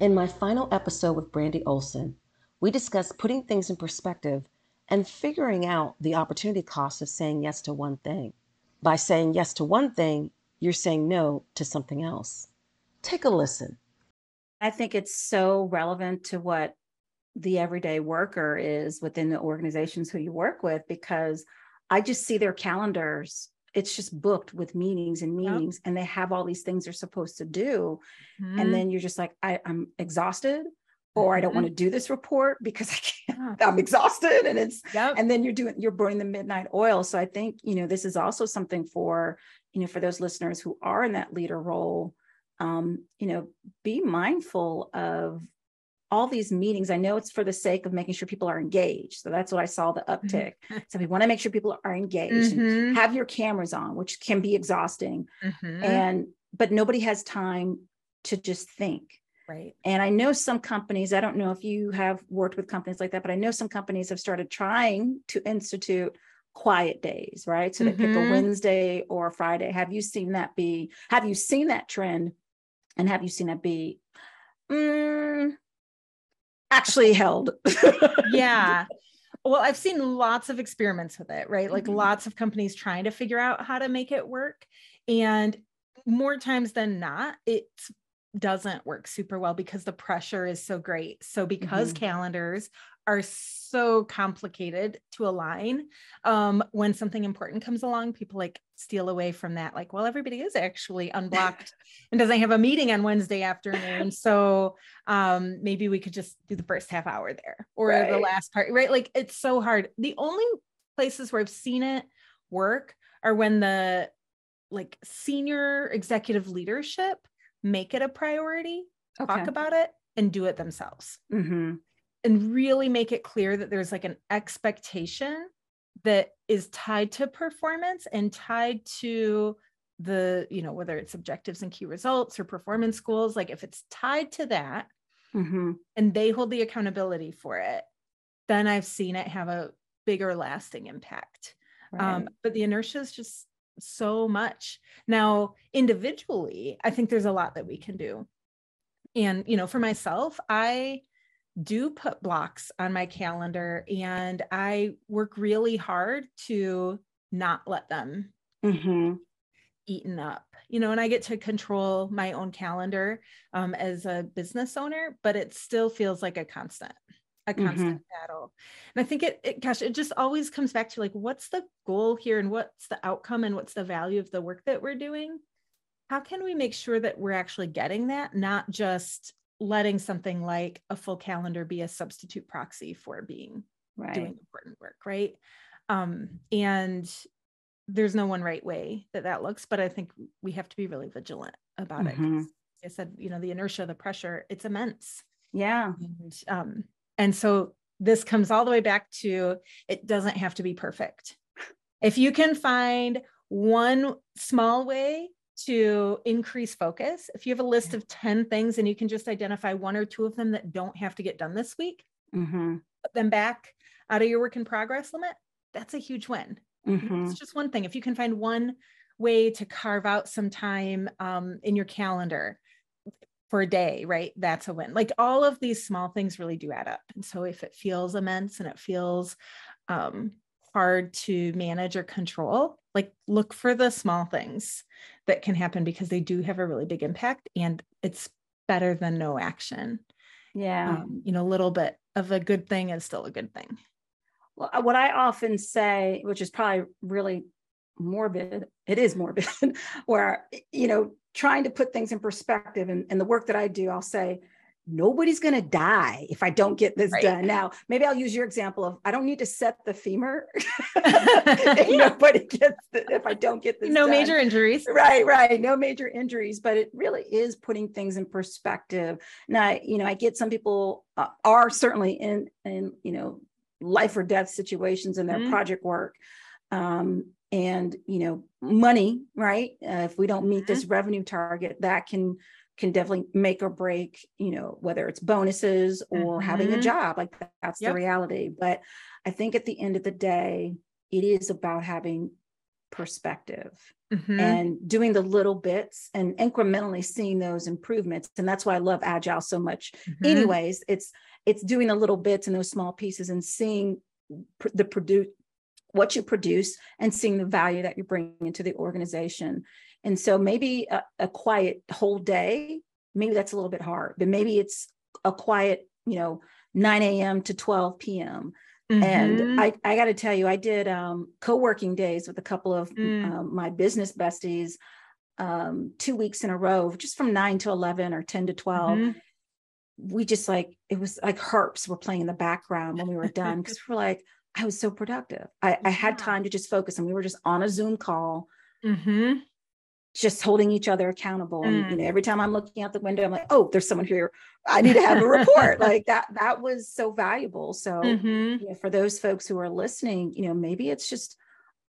In my final episode with Brandi Olson, we discussed putting things in perspective and figuring out the opportunity cost of saying yes to one thing. By saying yes to one thing, you're saying no to something else. Take a listen. I think it's so relevant to what the everyday worker is within the organizations who you work with because I just see their calendars. It's just booked with meetings and meetings, yep. and they have all these things they're supposed to do. Mm-hmm. And then you're just like, I, am exhausted, or I don't want to mm-hmm. do this report because I can't, I'm exhausted. And it's, yep. and then you're doing, you're burning the midnight oil. So I think, you know, this is also something for, you know, for those listeners who are in that leader role, um, you know, be mindful of all these meetings. I know it's for the sake of making sure people are engaged. So that's what I saw the mm-hmm. uptick. Mm-hmm. So we want to make sure people are engaged mm-hmm. have your cameras on, which can be exhausting. Mm-hmm. And, but nobody has time to just think. Right. And I know some companies, I don't know if you have worked with companies like that, but I know some companies have started trying to institute quiet days, right? So they pick a mm-hmm. Wednesday or a Friday. Have you seen that be, have you seen that trend? And have you seen that be mm, actually held? yeah. Well, I've seen lots of experiments with it, right? Like mm-hmm. lots of companies trying to figure out how to make it work. And more times than not, it's doesn't work super well because the pressure is so great. So because mm-hmm. calendars are so complicated to align, um, when something important comes along, people like steal away from that. Like, well, everybody is actually unblocked and doesn't have a meeting on Wednesday afternoon. So um, maybe we could just do the first half hour there or right. the last part, right? Like it's so hard. The only places where I've seen it work are when the like senior executive leadership make it a priority, okay. talk about it, and do it themselves. Mm-hmm. And really make it clear that there's like an expectation that is tied to performance and tied to the, you know, whether it's objectives and key results or performance goals, like if it's tied to that mm-hmm. and they hold the accountability for it, then I've seen it have a bigger lasting impact. Right. Um, but the inertia is just so much. Now, individually, I think there's a lot that we can do. And, you know, for myself, I do put blocks on my calendar and I work really hard to not let them mm-hmm. eaten up, you know, and I get to control my own calendar um, as a business owner, but it still feels like a constant a constant mm-hmm. battle. And I think it, it, gosh, it just always comes back to like, what's the goal here and what's the outcome and what's the value of the work that we're doing? How can we make sure that we're actually getting that, not just letting something like a full calendar be a substitute proxy for being right. doing important work, right? Um, and there's no one right way that that looks, but I think we have to be really vigilant about mm-hmm. it. I said, you know, the inertia, the pressure, it's immense. Yeah. And um, and so this comes all the way back to it doesn't have to be perfect. If you can find one small way to increase focus, if you have a list of 10 things and you can just identify one or two of them that don't have to get done this week, mm-hmm. put them back out of your work in progress limit, that's a huge win. Mm-hmm. It's just one thing. If you can find one way to carve out some time um, in your calendar for a day, right? That's a win. Like all of these small things really do add up. And so if it feels immense and it feels um, hard to manage or control, like look for the small things that can happen because they do have a really big impact and it's better than no action. Yeah. Um, you know, a little bit of a good thing is still a good thing. Well, what I often say, which is probably really morbid, it is morbid, where, you know, trying to put things in perspective and, and the work that I do, I'll say, nobody's going to die if I don't get this right. done. Now, maybe I'll use your example of I don't need to set the femur if nobody gets the, if I don't get this. No done. major injuries. Right, right. No major injuries, but it really is putting things in perspective. Now, you know, I get some people uh, are certainly in in you know life or death situations in their mm-hmm. project work. Um, and you know money right uh, if we don't meet this mm-hmm. revenue target that can can definitely make or break you know whether it's bonuses or mm-hmm. having a mm-hmm. job like that's yep. the reality but i think at the end of the day it is about having perspective mm-hmm. and doing the little bits and incrementally seeing those improvements. And that's why I love agile so much. Mm-hmm. Anyways, it's it's doing the little bits and those small pieces and seeing pr- the produce what you produce and seeing the value that you bring into the organization. And so maybe a, a quiet whole day, maybe that's a little bit hard, but maybe it's a quiet, you know, 9 a.m. to 12 p.m. Mm-hmm. And I, I got to tell you, I did um, co-working days with a couple of mm. um, my business besties um, two weeks in a row, just from 9 to 11 or 10 to 12. Mm-hmm. We just like, it was like harps were playing in the background when we were done because we're like, I was so productive. I, I, had time to just focus and we were just on a Zoom call. Mm-hmm just holding each other accountable. And you know, mm. every time I'm looking out the window, I'm like, oh, there's someone here. I need to have a report. like that, that was so valuable. So mm-hmm. you know, for those folks who are listening, you know, maybe it's just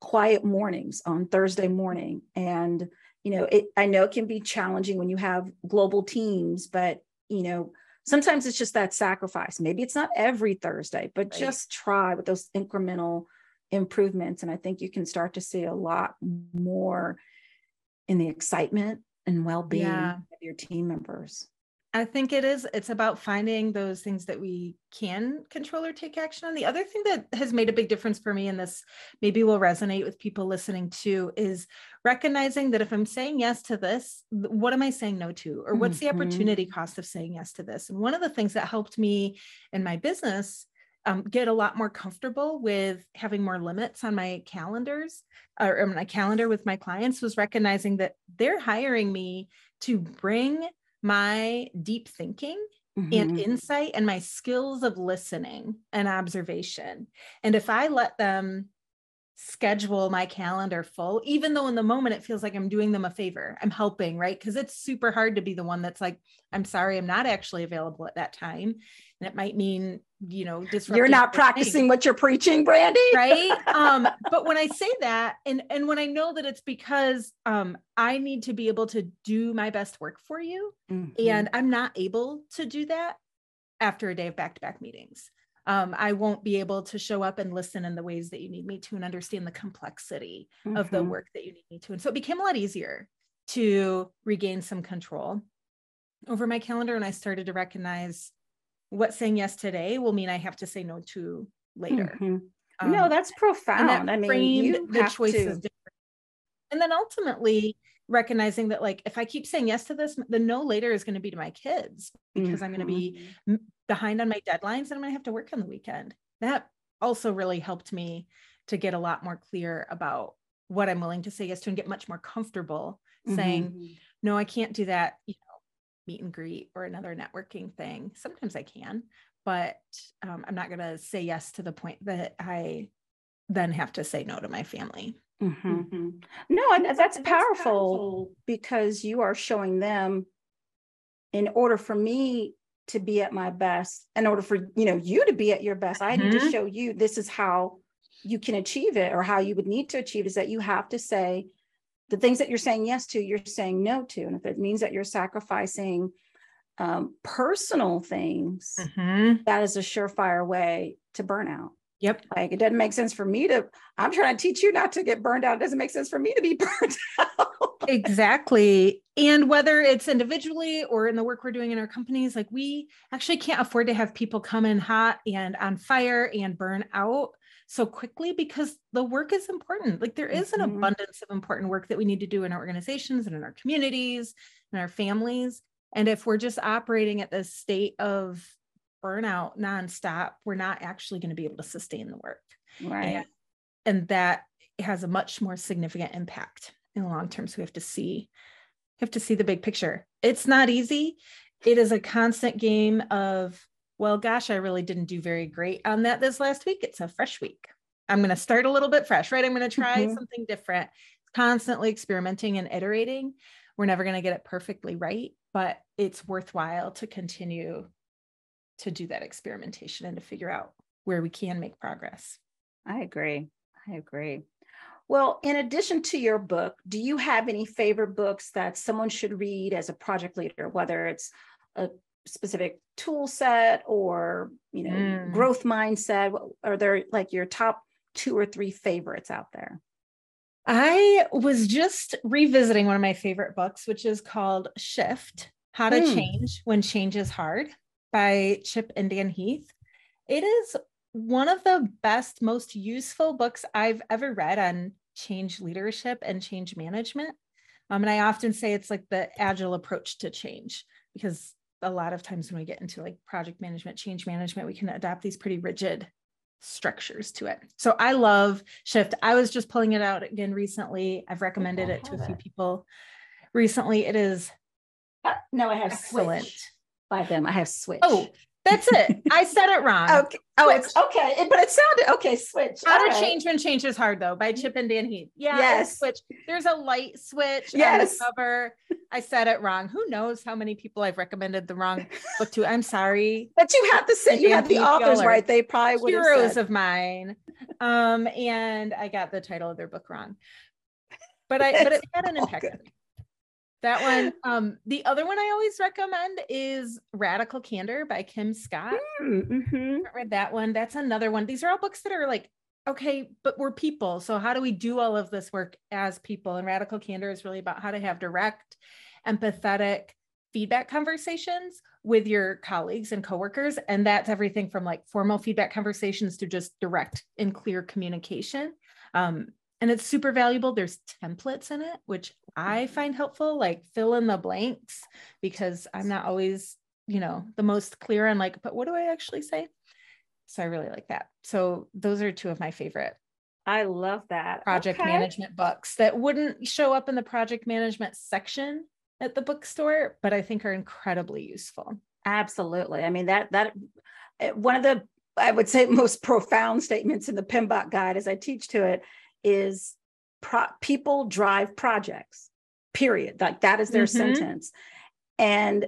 quiet mornings on Thursday morning. And, you know, it I know it can be challenging when you have global teams, but you know, sometimes it's just that sacrifice. Maybe it's not every Thursday, but right. just try with those incremental improvements. And I think you can start to see a lot more in the excitement and well-being yeah. of your team members I think it is. It's about finding those things that we can control or take action on. The other thing that has made a big difference for me, and this maybe will resonate with people listening too, is recognizing that if I'm saying yes to this, what am I saying no to? Or what's mm-hmm. the opportunity cost of saying yes to this? And one of the things that helped me in my business um, get a lot more comfortable with having more limits on my calendars or my calendar with my clients was recognizing that they're hiring me to bring my deep thinking mm-hmm. and insight and my skills of listening and observation. And if I let them schedule my calendar full, even though in the moment it feels like I'm doing them a favor, I'm helping, right? Because it's super hard to be the one that's like, I'm sorry, I'm not actually available at that time. And it might mean you know you're not practicing what you're preaching brandi right um but when i say that and and when i know that it's because um i need to be able to do my best work for you mm-hmm. and i'm not able to do that after a day of back-to-back meetings um, I won't be able to show up and listen in the ways that you need me to and understand the complexity mm-hmm. of the mm-hmm. work that you need me to. And so it became a lot easier to regain some control over my calendar. And I started to recognize what saying yes today will mean I have to say no to later. Mm-hmm. Um, no, that's profound. I mean, you the choices to. And then ultimately recognizing that like if I keep saying yes to this, the no later is going to be to my kids because mm-hmm. I'm going to be behind on my deadlines and I'm going to have to work on the weekend. That also really helped me to get a lot more clear about what I'm willing to say yes to and get much more comfortable mm-hmm. saying, no, I can't do that. You meet and greet or another networking thing. Sometimes I can, but um, I'm not going to say yes to the point that I then have to say no to my family. Mm-hmm. Mm-hmm. No, and that's, that's powerful, powerful because you are showing them in order for me to be at my best, in order for you know you to be at your best, I mm-hmm. need to mm-hmm. show you this is how you can achieve it or how you would need to achieve is that you have to say the things that you're saying yes to, you're saying no to. And if it means that you're sacrificing um, personal things, mm-hmm. that is a surefire way to burnout. Yep. Like it doesn't make sense for me to, I'm trying to teach you not to get burned out. It doesn't make sense for me to be burned out. exactly. And whether it's individually or in the work we're doing in our companies, like we actually can't afford to have people come in hot and on fire and burn out so quickly because the work is important. Like there is an mm-hmm. abundance of important work that we need to do in our organizations and in our communities and our families. And if we're just operating at this state of burnout nonstop, we're not actually going to be able to sustain the work. Right. And, and that has a much more significant impact in the long term. So we have to see, have to see the big picture. It's not easy. It is a constant game of well, gosh, I really didn't do very great on that this last week. It's a fresh week. I'm going to start a little bit fresh, right? I'm going to try mm-hmm. something different, constantly experimenting and iterating. We're never going to get it perfectly right, but it's worthwhile to continue to do that experimentation and to figure out where we can make progress. I agree. I agree. Well, in addition to your book, do you have any favorite books that someone should read as a project leader, whether it's a specific tool set or you know mm. growth mindset are there like your top two or three favorites out there I was just revisiting one of my favorite books, which is called Shift How to Hmm. Change When Change is Hard by Chip and Dan Heath. It is one of the best, most useful books I've ever read on change leadership and change management. Um, and I often say it's like the agile approach to change because a lot of times when we get into like project management, change management, we can adopt these pretty rigid structures to it. So I love Shift. I was just pulling it out again recently. I've recommended it to a few it. people recently. It is Uh, no, I have excellent. Switch by them. I have Switch. Oh, that's it. I said it wrong. okay. Oh, it's okay. It- but it sounded okay. Switch. How to right. change when change is hard though by Chip and Dan Heath. Yeah, Yes. switch. There's a light switch Yes. on the cover. I said it wrong. Who knows how many people I've recommended the wrong book to? I'm sorry. But you have to say you have the authors Yeller. right. They probably would Heroes of mine. Um, and I got the title of their book wrong. But I but it had an impact. Good. on me. That one. Um, the other one I always recommend is Radical Candor by Kim Scott. Mhm. haven't read that one. That's another one. These are all books that are like, okay, but we're people. So how do we do all of this work as people? And Radical Candor is really about how to have direct, empathetic feedback conversations with your colleagues and coworkers. And that's everything from like formal feedback conversations to just direct and clear communication. Um, and it's super valuable. There's templates in it, which I find helpful, like fill in the blanks, because I'm not always, you know, the most clear on like, but what do I actually say? So I really like that. So those are two of my favorite I love that. project Okay. management books that wouldn't show up in the project management section at the bookstore, but I think are incredibly useful. Absolutely. I mean that that uh, one of the I would say most profound statements in the PMBOK guide as I teach to it is pro- people drive projects. Period. Like that is their Mhm. sentence. And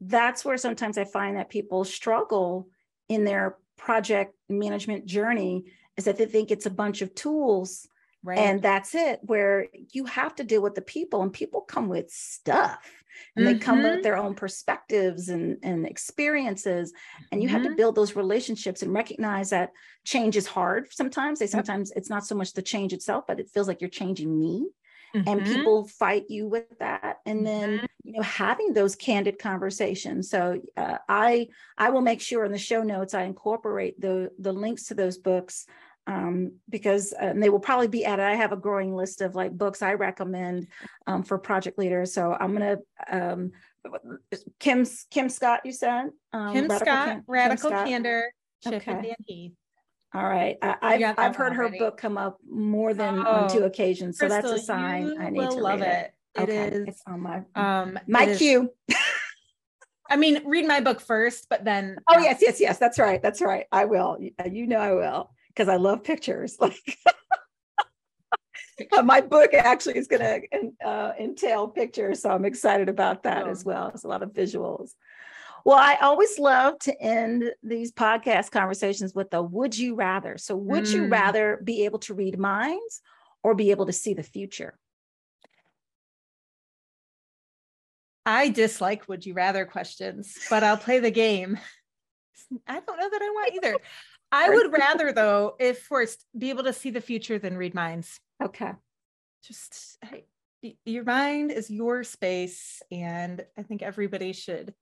that's where sometimes I find that people struggle in their project management journey is that they think it's a bunch of tools Right. and that's it where you have to deal with the people and people come with stuff and they come with their own perspectives and, and experiences and you have to Mhm. build those relationships and recognize that change is hard sometimes. They sometimes it's not so much the change itself but it feels like you're changing me and Mhm. people fight you with that. And then you know having those candid conversations. So uh, i i will make sure in the show notes i incorporate the the links to those books um, because uh, and they will probably be added i have a growing list of like books i recommend um, for project leaders so i'm gonna um, kim's kim scott you said um, Kim Radical Scott, Can- Kim Radical Scott. Candor, Chip Okay. and Heath. all right I, I've, I've heard one her book come up more than on two Oh, occasions so that's a sign i need to love read it. It okay is. it's on my Um, my it queue I mean, read my book first, but then. Oh yes, yes, yes. That's right. That's right. I will. Uh, You know I will because I love pictures. Like my book actually is going to uh, entail pictures, so I'm excited about that as Oh. well. It's a lot of visuals. Well, I always love to end these podcast conversations with a "Would you rather?" So, would you Mm. rather be able to read minds or be able to see the future? I dislike would you rather questions, but I'll play the game. I don't know that I want either. I would rather, though, if forced, be able to see the future than read minds. Okay. Just y- your mind is your space, and I think everybody should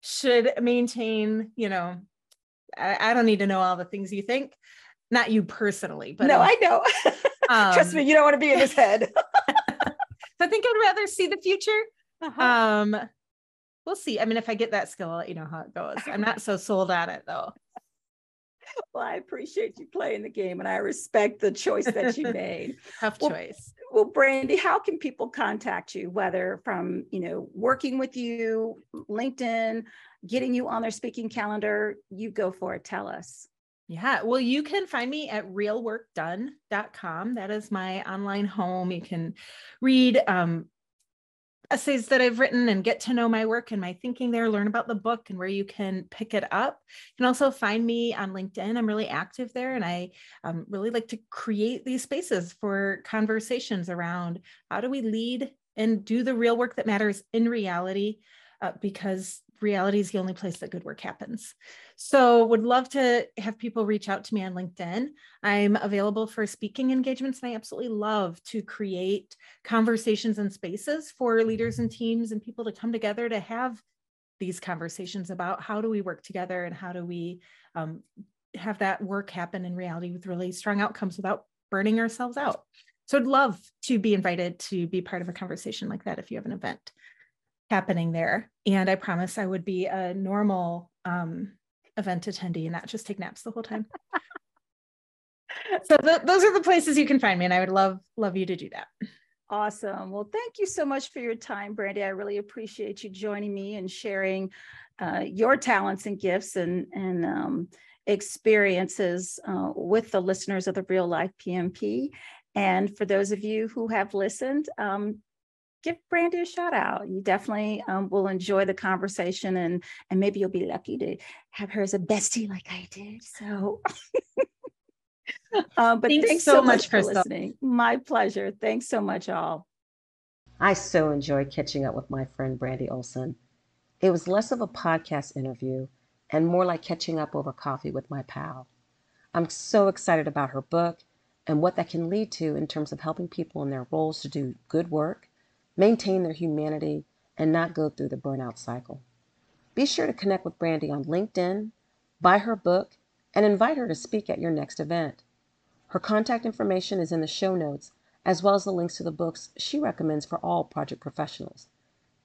should maintain. You know, I, I don't need to know all the things you think, not you personally, but no, I know. Trust um, me, you don't want to be in his head. I think I'd rather see the future. Uh-huh. Um, we'll see. I mean, if I get that skill, I'll let you know how it goes. I'm not so sold on it though. Well, I appreciate you playing the game and I respect the choice that you made. Tough Well, choice. Well, Brandi, how can people contact you, whether from, you know, working with you, LinkedIn, getting you on their speaking calendar? You go for it. Tell us. Yeah. Well, you can find me at realworkdone.com. That is my online home. You can read um, essays that I've written and get to know my work and my thinking there, learn about the book and where you can pick it up. You can also find me on LinkedIn. I'm really active there and I um, really like to create these spaces for conversations around how do we lead and do the real work that matters in reality. Uh, because reality is the only place that good work happens. So, would love to have people reach out to me on LinkedIn. I'm available for speaking engagements, and I absolutely love to create conversations and spaces for leaders and teams and people to come together to have these conversations about how do we work together and how do we um, have that work happen in reality with really strong outcomes without burning ourselves out. So, I'd love to be invited to be part of a conversation like that if you have an event happening there. And I promise I would be a normal um, event attendee and not just take naps the whole time. so th- those are the places you can find me, and I would love love you to do that. Awesome. Well, thank you so much for your time, Brandi. I really appreciate you joining me and sharing uh, your talents and gifts and and um, experiences uh, with the listeners of the Real Life PMP. And for those of you who have listened, um, give Brandi a shout out. You definitely um, will enjoy the conversation and and maybe you'll be lucky to have her as a bestie like I did. So uh, but thanks, thanks so, so, much, for Crystal. listening. My pleasure. Thanks so much, all. I so enjoyed catching up with my friend Brandi Olson. It was less of a podcast interview and more like catching up over coffee with my pal. I'm so excited about her book and what that can lead to in terms of helping people in their roles to do good work maintain their humanity, and not go through the burnout cycle. Be sure to connect with Brandi on LinkedIn, buy her book, and invite her to speak at your next event. Her contact information is in the show notes, as well as the links to the books she recommends for all project professionals.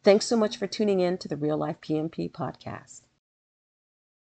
Thanks so much for tuning in to the Real Life PMP podcast.